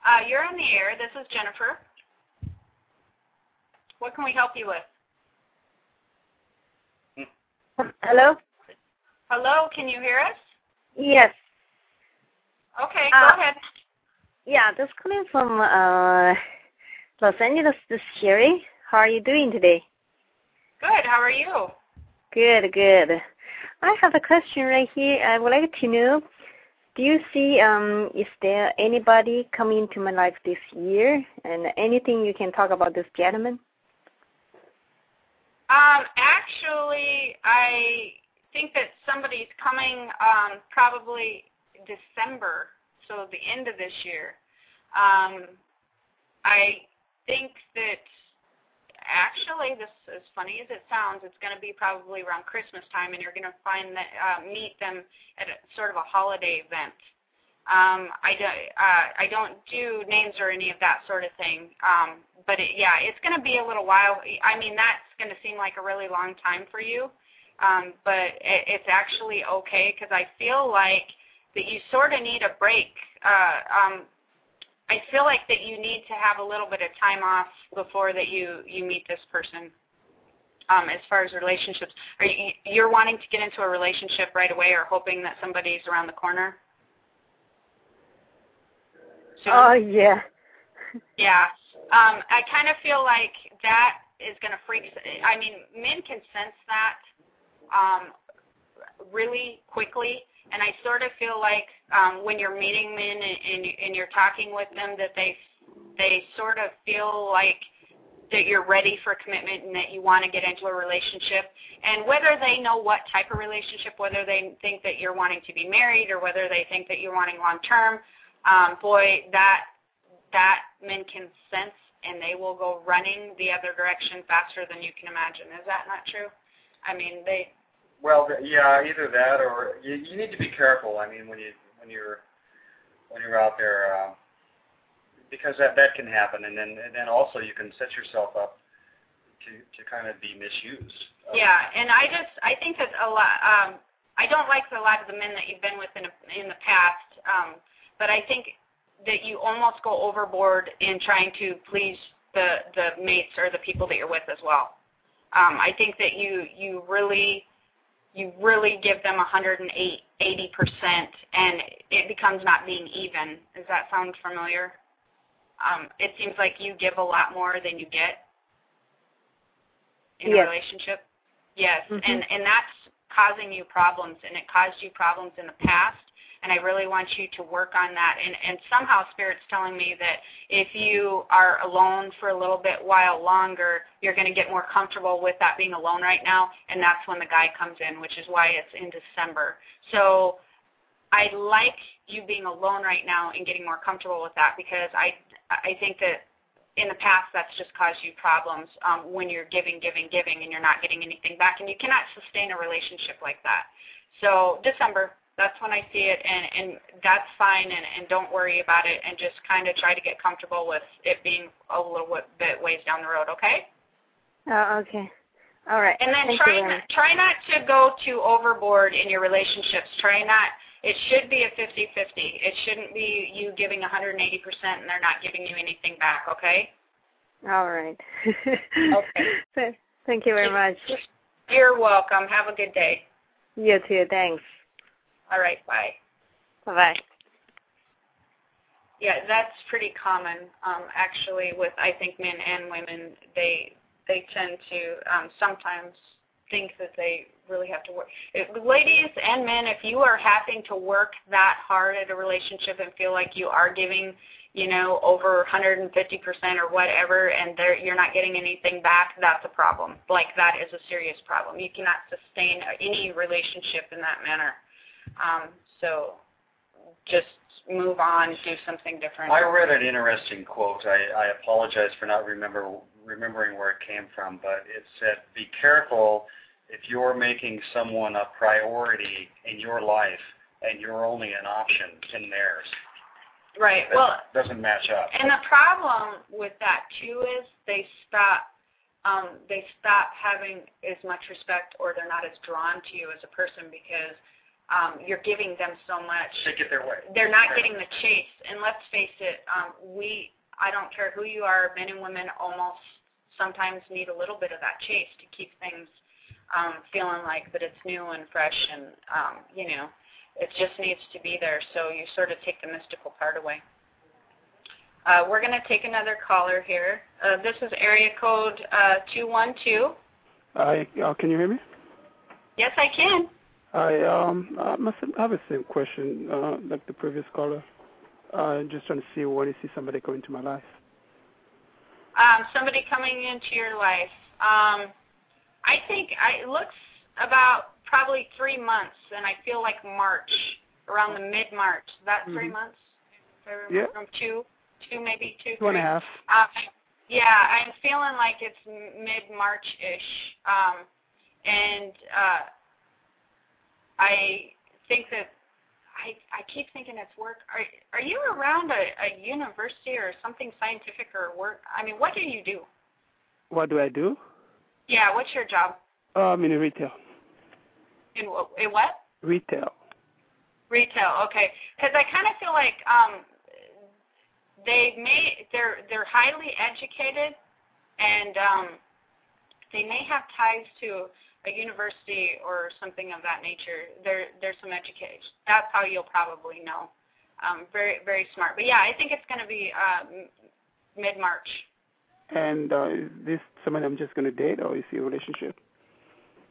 Uh, you're on the air. This is Jennifer. What can we help you with? Hello. Hello, can you hear us? Yes. Okay, Uh, go ahead. Yeah, just calling from uh, Los Angeles. This is Sherry. How are you doing today? Good. How are you? Good, good. I have a question right here. I would like to know, do you see um is there anybody coming into my life this year and anything you can talk about this gentleman? Um, actually, I think that somebody's coming um, probably December, so the end of this year. Um, I think that actually, this as funny as it sounds, it's going to be probably around Christmas time, and you're going to find that uh, meet them at a, sort of a holiday event. Um, I, don't uh, I don't do names or any of that sort of thing. Um, but it, yeah, it's going to be a little while. I mean, that's going to seem like a really long time for you. Um, but it, it's actually okay because I feel like that you sort of need a break. Uh, um, I feel like that you need to have a little bit of time off before that you you meet this person. Um, as far as relationships, are you you're wanting to get into a relationship right away, or hoping that somebody's around the corner? Oh yeah. Yeah. Um, I kind of feel like that is going to freak. I mean, men can sense that um, really quickly, and I sort of feel like um, when you're meeting men and, and, and you're talking with them, that they they sort of feel like that you're ready for commitment and that you want to get into a relationship. And whether they know what type of relationship, whether they think that you're wanting to be married or whether they think that you're wanting long term, um, boy, that that men can sense and they will go running the other direction faster than you can imagine. Is that not true? I mean, they Well, yeah, either that or you, you need to be careful. I mean, when you when you're when you're out there, um, because that that can happen, and then and then also you can set yourself up to to kind of be misused. Um, Yeah, and I just I think that a lot. Um, I don't like a lot of the men that you've been with in a, in the past, um, but I think that you almost go overboard in trying to please the the mates or the people that you're with as well. Um, I think that you you really you really give them 108 80 percent, and it becomes not being even. Does that sound familiar? Um, it seems like you give a lot more than you get in Yes. a relationship. Yes, Mhm. and and that's causing you problems, and it caused you problems in the past. And I really want you to work on that. And, and somehow Spirit's telling me that if you are alone for a little bit while longer, you're going to get more comfortable with that being alone right now. And that's when the guy comes in, which is why it's in December. So I like you being alone right now and getting more comfortable with that because I I think that in the past that's just caused you problems um, when you're giving, giving, giving, and you're not getting anything back, and you cannot sustain a relationship like that. So December, that's when I see it, and and that's fine, and and don't worry about it, and just kind of try to get comfortable with it being a little bit ways down the road. Okay. Oh, okay. All right. And then Thank try not, try not to go too overboard in your relationships. Try not it should be a 50-50. It shouldn't be you giving 180% and they're not giving you anything back, okay? All right. okay. Thank you very much. You're welcome. Have a good day. You too. Thanks. All right. Bye. Bye-bye. Yeah, that's pretty common. Um, actually, with I think men and women, they they tend to um, sometimes think that they really have to work. If, ladies and men, if you are having to work that hard at a relationship and feel like you are giving, you know, over 150% or whatever, and you're not getting anything back, that's a problem. Like that is a serious problem. You cannot sustain any relationship in that manner. Um, so just move on, do something different. I read an interesting quote. I, I apologize for not remember remembering where it came from, but it said, "Be careful if you're making someone a priority in your life and you're only an option in theirs. Right. That well, doesn't match up. And the problem with that too is they stop um, they stop having as much respect or they're not as drawn to you as a person because um, you're giving them so much. They get their way. They're not getting the chase. And let's face it, um, we I don't care who you are, men and women almost sometimes need a little bit of that chase to keep things um, feeling like that it's new and fresh and um, you know it just needs to be there so you sort of take the mystical part away. Uh, we're going to take another caller here. Uh, this is area code uh, 212. Uh, can you hear me? Yes, I can. I um I must have the same question uh, like the previous caller. Uh, just trying to see when you see somebody come into my life. Um, somebody coming into your life. Um, I think it looks about probably three months, and I feel like March, around the mid March. Is that mm-hmm. three months? Yeah. From two, two maybe two. Two and a half. Uh, yeah, I'm feeling like it's mid March ish, um, and uh, I think that I I keep thinking it's work. Are are you around a, a university or something scientific or work? I mean, what do you do? What do I do? Yeah, what's your job? Uh, I'm in retail. In, in what? Retail. Retail, okay. Because I kind of feel like um, they may they're they're highly educated, and um, they may have ties to a university or something of that nature. There there's some education. That's how you'll probably know. Um, very very smart. But yeah, I think it's going to be uh, mid March. And uh, is this someone I'm just going to date, or is he a relationship?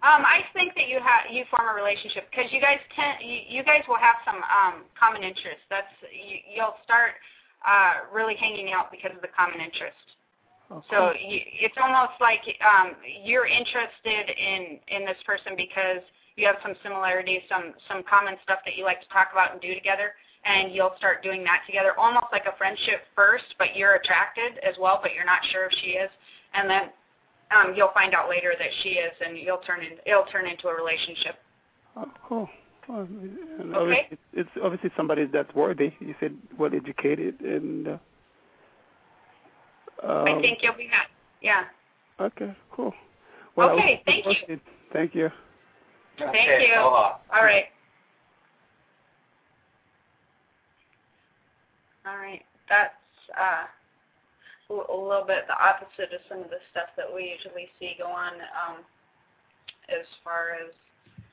Um, I think that you have you form a relationship because you guys tend you, you guys will have some um, common interests. That's you, you'll start uh, really hanging out because of the common interest. Okay. So you, it's almost like um, you're interested in in this person because you have some similarities, some some common stuff that you like to talk about and do together and you'll start doing that together, almost like a friendship first, but you're attracted as well, but you're not sure if she is, and then um, you'll find out later that she is, and you'll turn in, it'll turn into a relationship. Oh, cool. Well, okay. Obviously, it's obviously somebody that's worthy. You said well educated and. Uh, um, I think you'll be happy. Yeah. Okay. Cool. Well, okay. Thank you. Thank you. Thank okay. you. Aloha. All right. All right. That's uh, a little bit the opposite of some of the stuff that we usually see go on um, as far as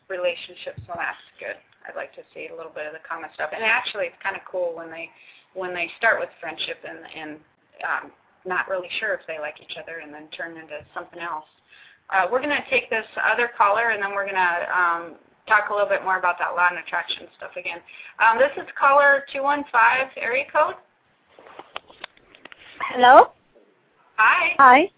relationships. So that's good. I'd like to see a little bit of the common stuff. And actually, it's kind of cool when they when they start with friendship and and um, not really sure if they like each other, and then turn into something else. uh, we're going to take this other caller, and then we're going to um, talk a little bit more about that law and attraction stuff again. Um, this is caller 215 area code. Hello? Hi. Hi.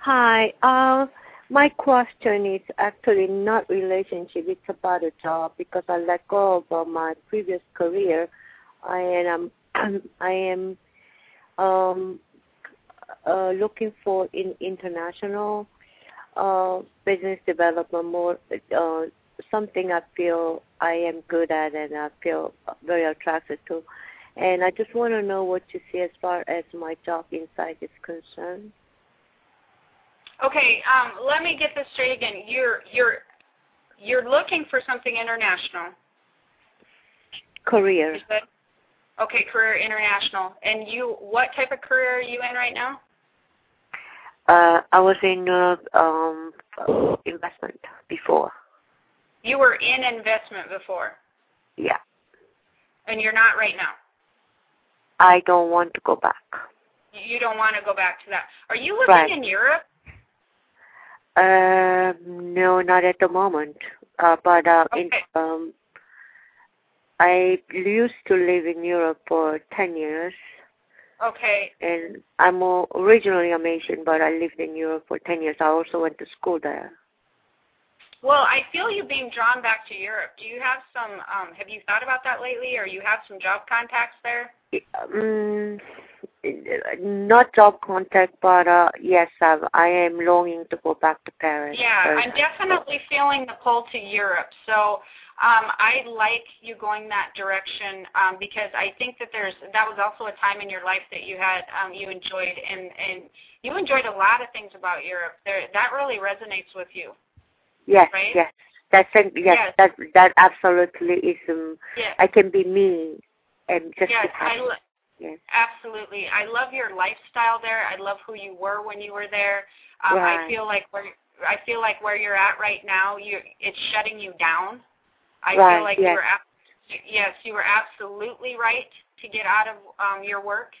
Hi. Uh, my question is actually not relationship. It's about a job because I let go of uh, my previous career. I am I am um, looking for in international uh, business development more uh, something I feel I am good at and I feel very attracted to. And I just want to know what you see as far as my job inside is concerned. Okay, um, let me get this straight again. You're you're you're looking for something international. Career. Okay, career international. And you, what type of career are you in right now? Uh, I was in uh, um, investment before. You were in investment before. Yeah. And you're not right now. I don't want to go back. You don't want to go back to that. Are you living right. in Europe? Uh, no, not at the moment. Uh, but uh, okay. in, um, I used to live in Europe for ten years. Okay. And I'm originally I'm Asian, but I lived in Europe for ten years. I also went to school there. Well, I feel you being drawn back to Europe. Do you have some? Um, have you thought about that lately, or you have some job contacts there? Um, not job contact, but uh, yes, I've, I am longing to go back to Paris. Yeah, I'm definitely feeling the pull to Europe. So um, I like you going that direction um, because I think that there's that was also a time in your life that you had um, you enjoyed and and you enjoyed a lot of things about Europe. There that really resonates with you. Yes, right? yes. That's yes, yes, that that absolutely is. Um, yes. I can be me and just yes, be happy. I lo- yes. Absolutely. I love your lifestyle there. I love who you were when you were there. Um, right. I feel like where I feel like where you're at right now, you it's shutting you down. I right, feel like yes. you were yes, you were absolutely right to get out of um, your work,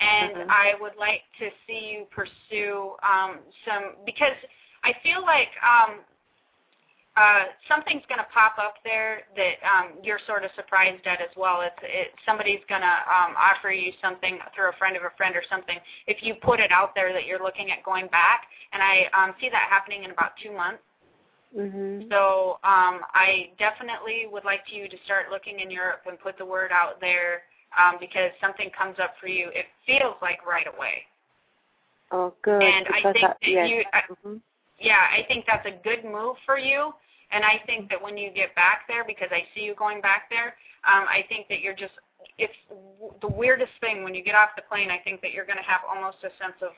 and Mhm. I would like to see you pursue um, some because I feel like um, uh, something's going to pop up there that um, you're sort of surprised at as well. It's it, somebody's going to um, offer you something through a friend of a friend or something. If you put it out there that you're looking at going back, and I um, see that happening in about two months. Mhm. So um, I definitely would like you to start looking in Europe and put the word out there um, because something comes up for you. It feels like right away. Oh, good. And I think I, that yes. you, I, Mhm. yeah, I think that's a good move for you. And I think that when you get back there, because I see you going back there, um, I think that you're just, it's w- the weirdest thing when you get off the plane. I think that you're going to have almost a sense of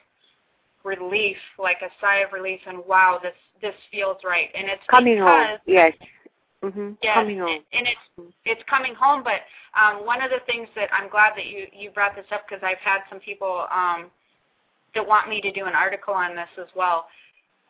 relief, like a sigh of relief, and wow, this this feels right. And it's coming because home. Yes. Mhm. Yes, Coming home. and, and it's it's coming home. But um, one of the things that I'm glad that you you brought this up because I've had some people um, that want me to do an article on this as well.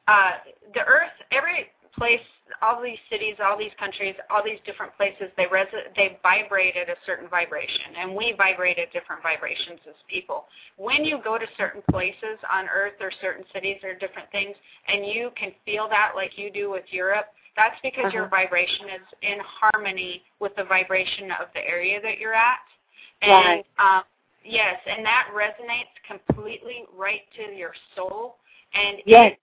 Uh, the Earth, every place, all these cities, all these countries, all these different places, they res- they vibrate at a certain vibration, and we vibrate at different vibrations as people. When you go to certain places on Earth or certain cities or different things, and you can feel that like you do with Europe, that's because Uh-huh. your vibration is in harmony with the vibration of the area that you're at. And Right. um, yes, and that resonates completely right to your soul. And Yes. it,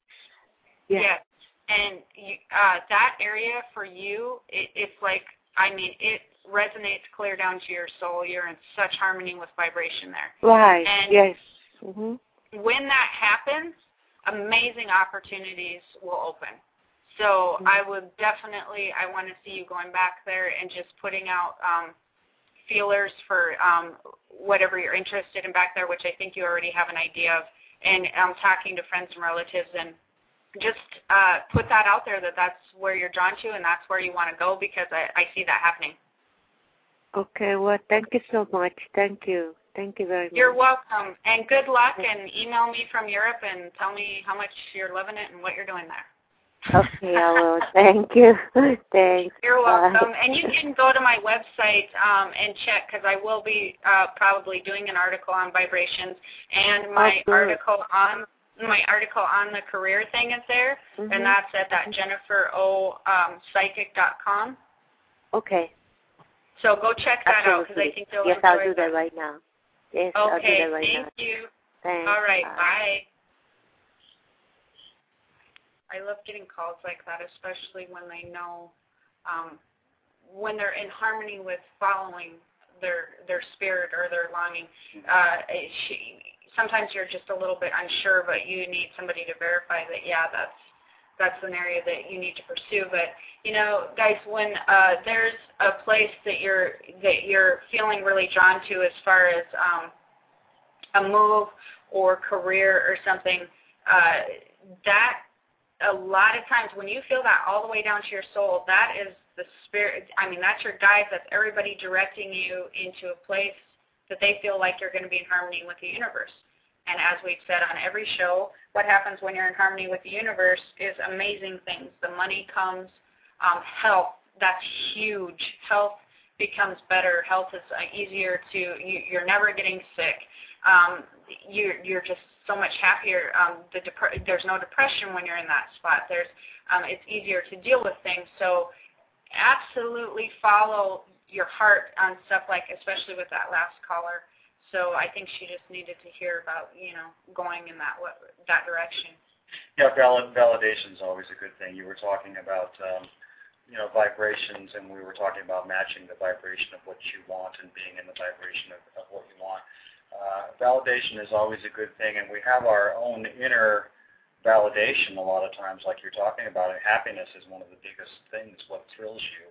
Yes. yes, and you, uh, that area for you, it, it's like I mean, it resonates clear down to your soul. You're in such harmony with vibration there. Right. And yes. Mhm. when that happens, amazing opportunities will open. So Mhm. I would definitely, I want to see you going back there and just putting out um, feelers for um, whatever you're interested in back there, which I think you already have an idea of, and um, talking to friends and relatives and just uh, put that out there that that's where you're drawn to and that's where you want to go because I, I see that happening. Okay. Well, thank you so much. Thank you. Thank you very much. You're welcome, and good luck. And email me from Europe and tell me how much you're loving it and what you're doing there. Okay, I will. Thank you. Thanks. You're Bye. welcome. And you can go to my website um, and check because I will be uh, probably doing an article on vibrations and my good. article on my article on the career thing is there, Mhm. and that's at that Jennifer O um. Okay. So go check that out because I think you'll Yes, enjoy I'll do that right now. Yes, I'll do Okay, that right thank now. you. Thanks. All right, Bye. bye. I love getting calls like that, especially when they know um, when they're in harmony with following their their spirit or their longing. Uh, she, sometimes you're just a little bit unsure, but you need somebody to verify that yeah, that's that's an area that you need to pursue. But you know, guys, when uh, there's a place that you're that you're feeling really drawn to as far as um, a move or career or something, uh, that a lot of times when you feel that all the way down to your soul, that is the spirit. I mean, that's your guide. That's everybody directing you into a place that they feel like you're going to be in harmony with the universe. And as we've said on every show, what happens when you're in harmony with the universe is amazing things. The money comes, um, health, that's huge. Health becomes better. Health is uh, easier to, you, you're never getting sick. Um, you're, you're just so much happier. Um, the dep- there's no depression when you're in that spot. There's, um, it's easier to deal with things. So absolutely follow your heart on stuff like, especially with that last caller. So I think she just needed to hear about, you know, going in that that direction. Yeah, valid, validation is always a good thing. You were talking about, um, you know, vibrations, and we were talking about matching the vibration of what you want and being in the vibration of, of what you want. Uh, validation is always a good thing, and we have our own inner validation a lot of times, like you're talking about. And happiness is one of the biggest things. What thrills you?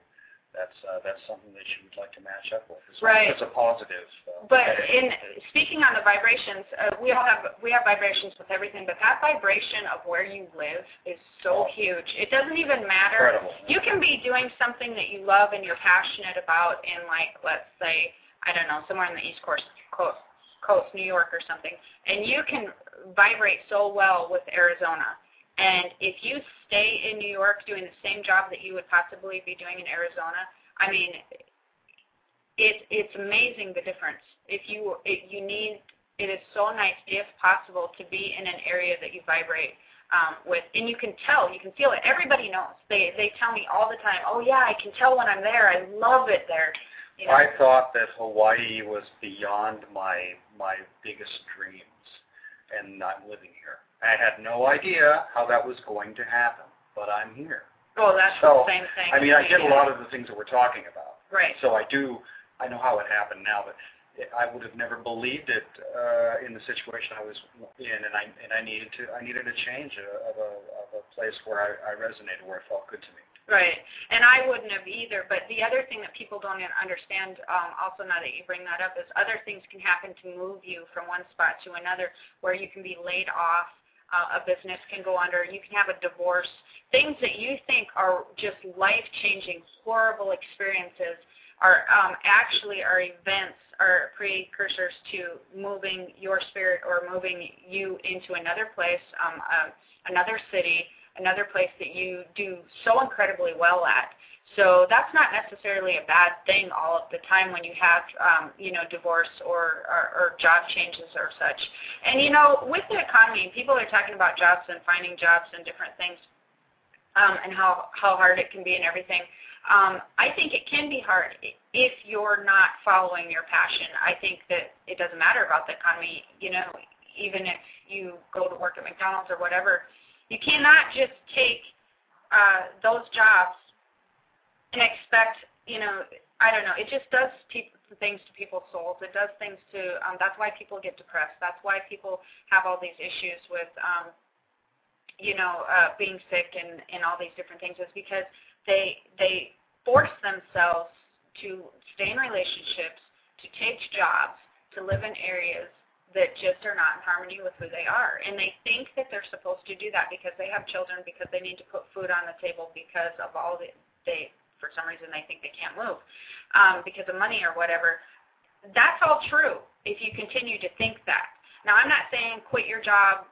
That's uh, that's something that you would like to match up with. It's, Right. It's a positive. Uh, But in speaking on the vibrations, uh, we all have we have vibrations with everything, but that vibration of where you live is so Oh. huge. It doesn't even matter. Incredible. You can be doing something that you love and you're passionate about in like let's say I don't know somewhere in the East Coast coast, coast New York or something, and you can vibrate so well with Arizona. And if you stay in New York doing the same job that you would possibly be doing in Arizona, I mean, it, it's amazing the difference. If you if you need, it is so nice, if possible, to be in an area that you vibrate um, with, and you can tell, you can feel it. Everybody knows. They they tell me all the time, oh yeah, I can tell when I'm there. I love it there. You know? I thought that Hawaii was beyond my my biggest dreams, and I'm living here. I had no idea how that was going to happen, but I'm here. oh, that's so, the same thing. I mean, I get a lot of the things that we're talking about. Right. So I do, I know how it happened now, but I would have never believed it uh, in the situation I was in, and I and I needed to, I needed a change of a, of a place where I, I resonated, where it felt good to me. Right, and I wouldn't have either. But the other thing that people don't understand, um, also now that you bring that up, is other things can happen to move you from one spot to another, where you can be laid off, uh, a business can go under, you can have a divorce. Things that you think are just life-changing, horrible experiences are um, actually are events, are precursors to moving your spirit or moving you into another place, um, uh, another city, another place that you do so incredibly well at. So that's not necessarily a bad thing all of the time when you have, um, you know, divorce or, or, or job changes or such. And you know, with the economy, people are talking about jobs and finding jobs and different things, um, and how how hard it can be and everything. Um, I think it can be hard if you're not following your passion. I think that it doesn't matter about the economy. You know, even if you go to work at McDonald's or whatever, you cannot just take uh, those jobs and expect, you know, I don't know. It just does pe- things to people's souls. It does things to. Um, that's why people get depressed. That's why people have all these issues with, um, you know, uh, being sick and and all these different things. Is because they they force themselves to stay in relationships, to take jobs, to live in areas that just are not in harmony with who they are. And they think that they're supposed to do that because they have children, because they need to put food on the table, because of all the, they, for some reason, they think they can't move, um, because of money or whatever. That's all true if you continue to think that. Now, I'm not saying quit your job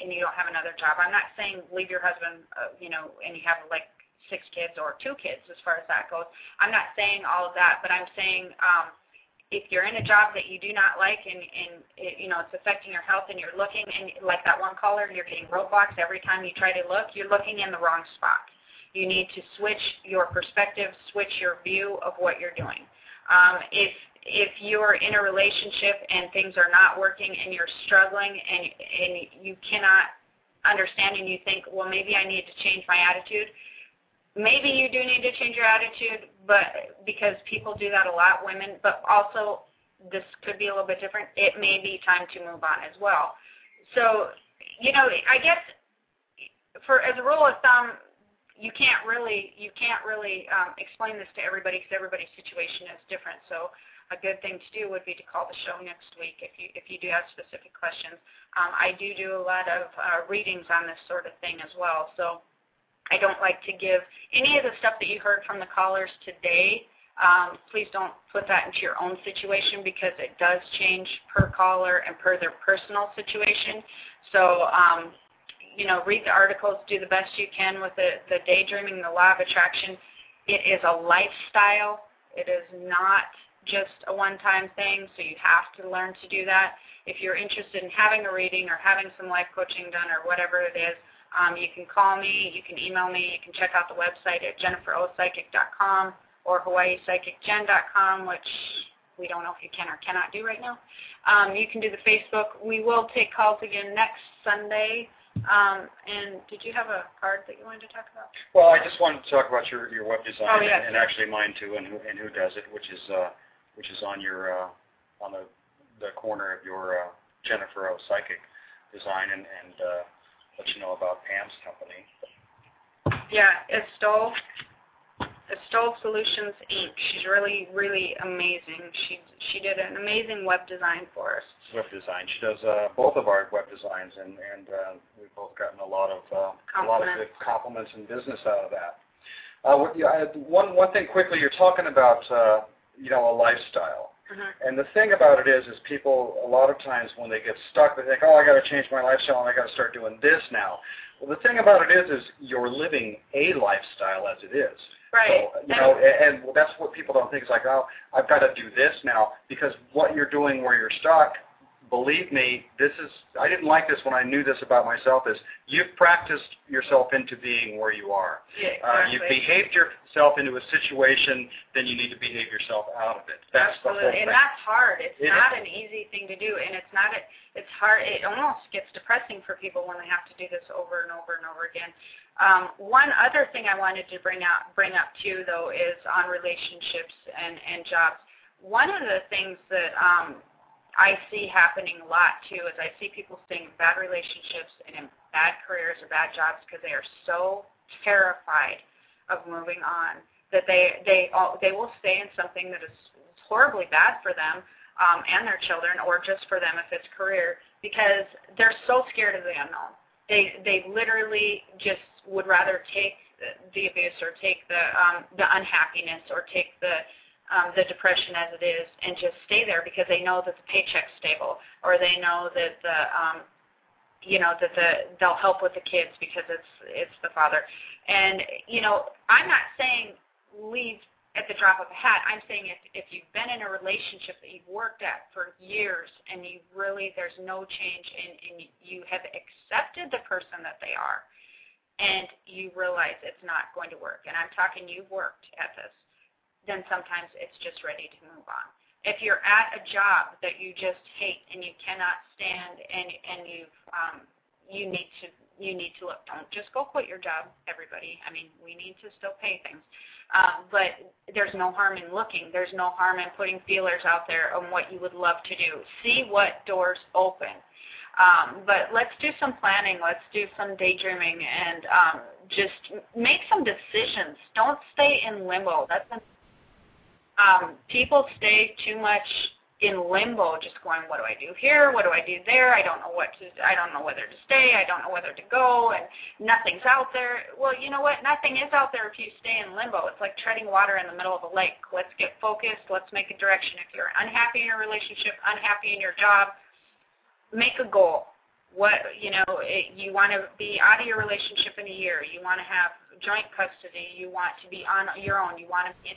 and you don't have another job. I'm not saying leave your husband, uh, you know, and you have like six kids or two kids as far as that goes. I'm not saying all of that, but I'm saying um, if you're in a job that you do not like and, and it, you know it's affecting your health and you're looking and like that one caller you're getting roadblocks every time you try to look you're looking in the wrong spot you need to switch your perspective switch your view of what you're doing um, if if you're in a relationship and things are not working and you're struggling and and you cannot understand and you think well maybe I need to change my attitude maybe you do need to change your attitude, but because people do that a lot, women, but also this could be a little bit different. It may be time to move on as well. So, you know, I guess for as a rule of thumb, you can't really you can't really um, explain this to everybody because everybody's situation is different. So a good thing to do would be to call the show next week if you if you do have specific questions. Um, I do do a lot of uh, readings on this sort of thing as well. So I don't like to give any of the stuff that you heard from the callers today. Um, please don't put that into your own situation because it does change per caller and per their personal situation. So, um, you know, read the articles, do the best you can with the, the daydreaming, the law of attraction. It is a lifestyle. It is not just a one-time thing, so you have to learn to do that. If you're interested in having a reading or having some life coaching done or whatever it is, um, you can call me, you can email me, you can check out the website at jenniferopsychic.com or hawaiipsychicjen.com, which we don't know if you can or cannot do right now. Um, you can do the Facebook. We will take calls again next Sunday. Um, and did you have a card that you wanted to talk about? Well, I just wanted to talk about your, your web design oh, yes. and, and actually mine too, and who and who does it, which is uh, which is on your uh, on the the corner of your uh, Jennifer O Psychic design, and and uh, let you know about Pam's company. Yeah, Estole. Estole Solutions Inc. She's really, really amazing. She she did an amazing web design for us. Web design. She does uh, both of our web designs, and and uh, we've both gotten a lot of uh, a lot of good compliments and business out of that. Uh, one one thing quickly, you're talking about uh, you know a lifestyle. Mm-hmm. And the thing about it is, is people a lot of times when they get stuck, they think, oh, I got to change my lifestyle and I got to start doing this now. Well, the thing about it is, is you're living a lifestyle as it is. Right. So, you know, and, and that's what people don't think. It's like, oh, I've got to do this now because what you're doing where you're stuck believe me, this is I didn't like this when I knew this about myself is you've practiced yourself into being where you are. Yeah, exactly. uh, you've behaved yourself into a situation, then you need to behave yourself out of it. That's Absolutely. the whole and that's hard. It's it not is. an easy thing to do and it's not a, it's hard it almost gets depressing for people when they have to do this over and over and over again. Um, one other thing I wanted to bring out bring up too though is on relationships and, and jobs. One of the things that um, I see happening a lot too is I see people staying in bad relationships and in bad careers or bad jobs because they are so terrified of moving on that they they all, they will stay in something that is horribly bad for them um, and their children or just for them if it's career because they're so scared of the unknown. They they literally just would rather take the, abuse or take the um, the unhappiness or take the um, the depression as it is and just stay there because they know that the paycheck's stable or they know that the um, you know that the they'll help with the kids because it's it's the father. And you know I'm not saying leave at the drop of a hat. I'm saying if if you've been in a relationship that you've worked at for years and you really there's no change and, and you have accepted the person that they are and you realize it's not going to work. And I'm talking you've worked at this then sometimes it's just ready to move on. If you're at a job that you just hate and you cannot stand and and you um, you need to you need to look. Don't just go quit your job, everybody. I mean, we need to still pay things. Um, but there's no harm in looking. There's no harm in putting feelers out there on what you would love to do. See what doors open. Um, but let's do some planning. Let's do some daydreaming and um, just make some decisions. Don't stay in limbo. That's um, people stay too much in limbo, just going, what do I do here? What do I do there? I don't know what to. I don't know whether to stay. I don't know whether to go, and nothing's out there. Well, you know what? Nothing is out there if you stay in limbo. It's like treading water in the middle of a lake. Let's get focused. Let's make a direction. If you're unhappy in your relationship, unhappy in your job, make a goal. What you know, it, you want to be out of your relationship in a year. You want to have joint custody. You want to be on your own. You want to be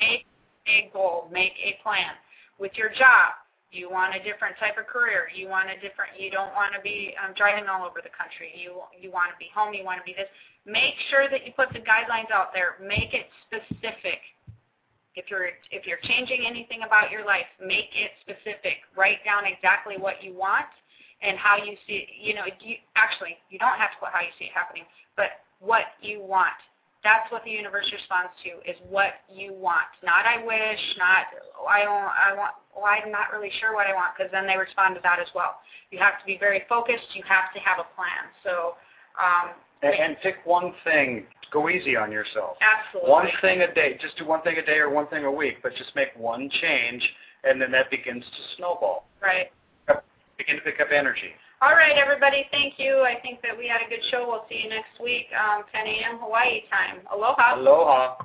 make a goal, make a plan. with your job. You want a different type of career. You want a different. You don't want to be um, driving all over the country. You you want to be home. You want to be this. Make sure that you put the guidelines out there. Make it specific. If you're if you're changing anything about your life, make it specific. Write down exactly what you want and how you see. You know, you, actually, you don't have to put how you see it happening, but what you want. That's what the universe responds to is what you want. Not I wish, not oh, I don't I want well, I'm not really sure what I want because then they respond to that as well. You have to be very focused. You have to have a plan. So um, and, and pick one thing. Go easy on yourself. Absolutely. One thing a day. Just do one thing a day or one thing a week, but just make one change, and then that begins to snowball. Right. Begin to pick up energy. All right, everybody. Thank you. I think that we had a good show. We'll see you next week, um, 10 a.m. Hawaii time. Aloha. Aloha.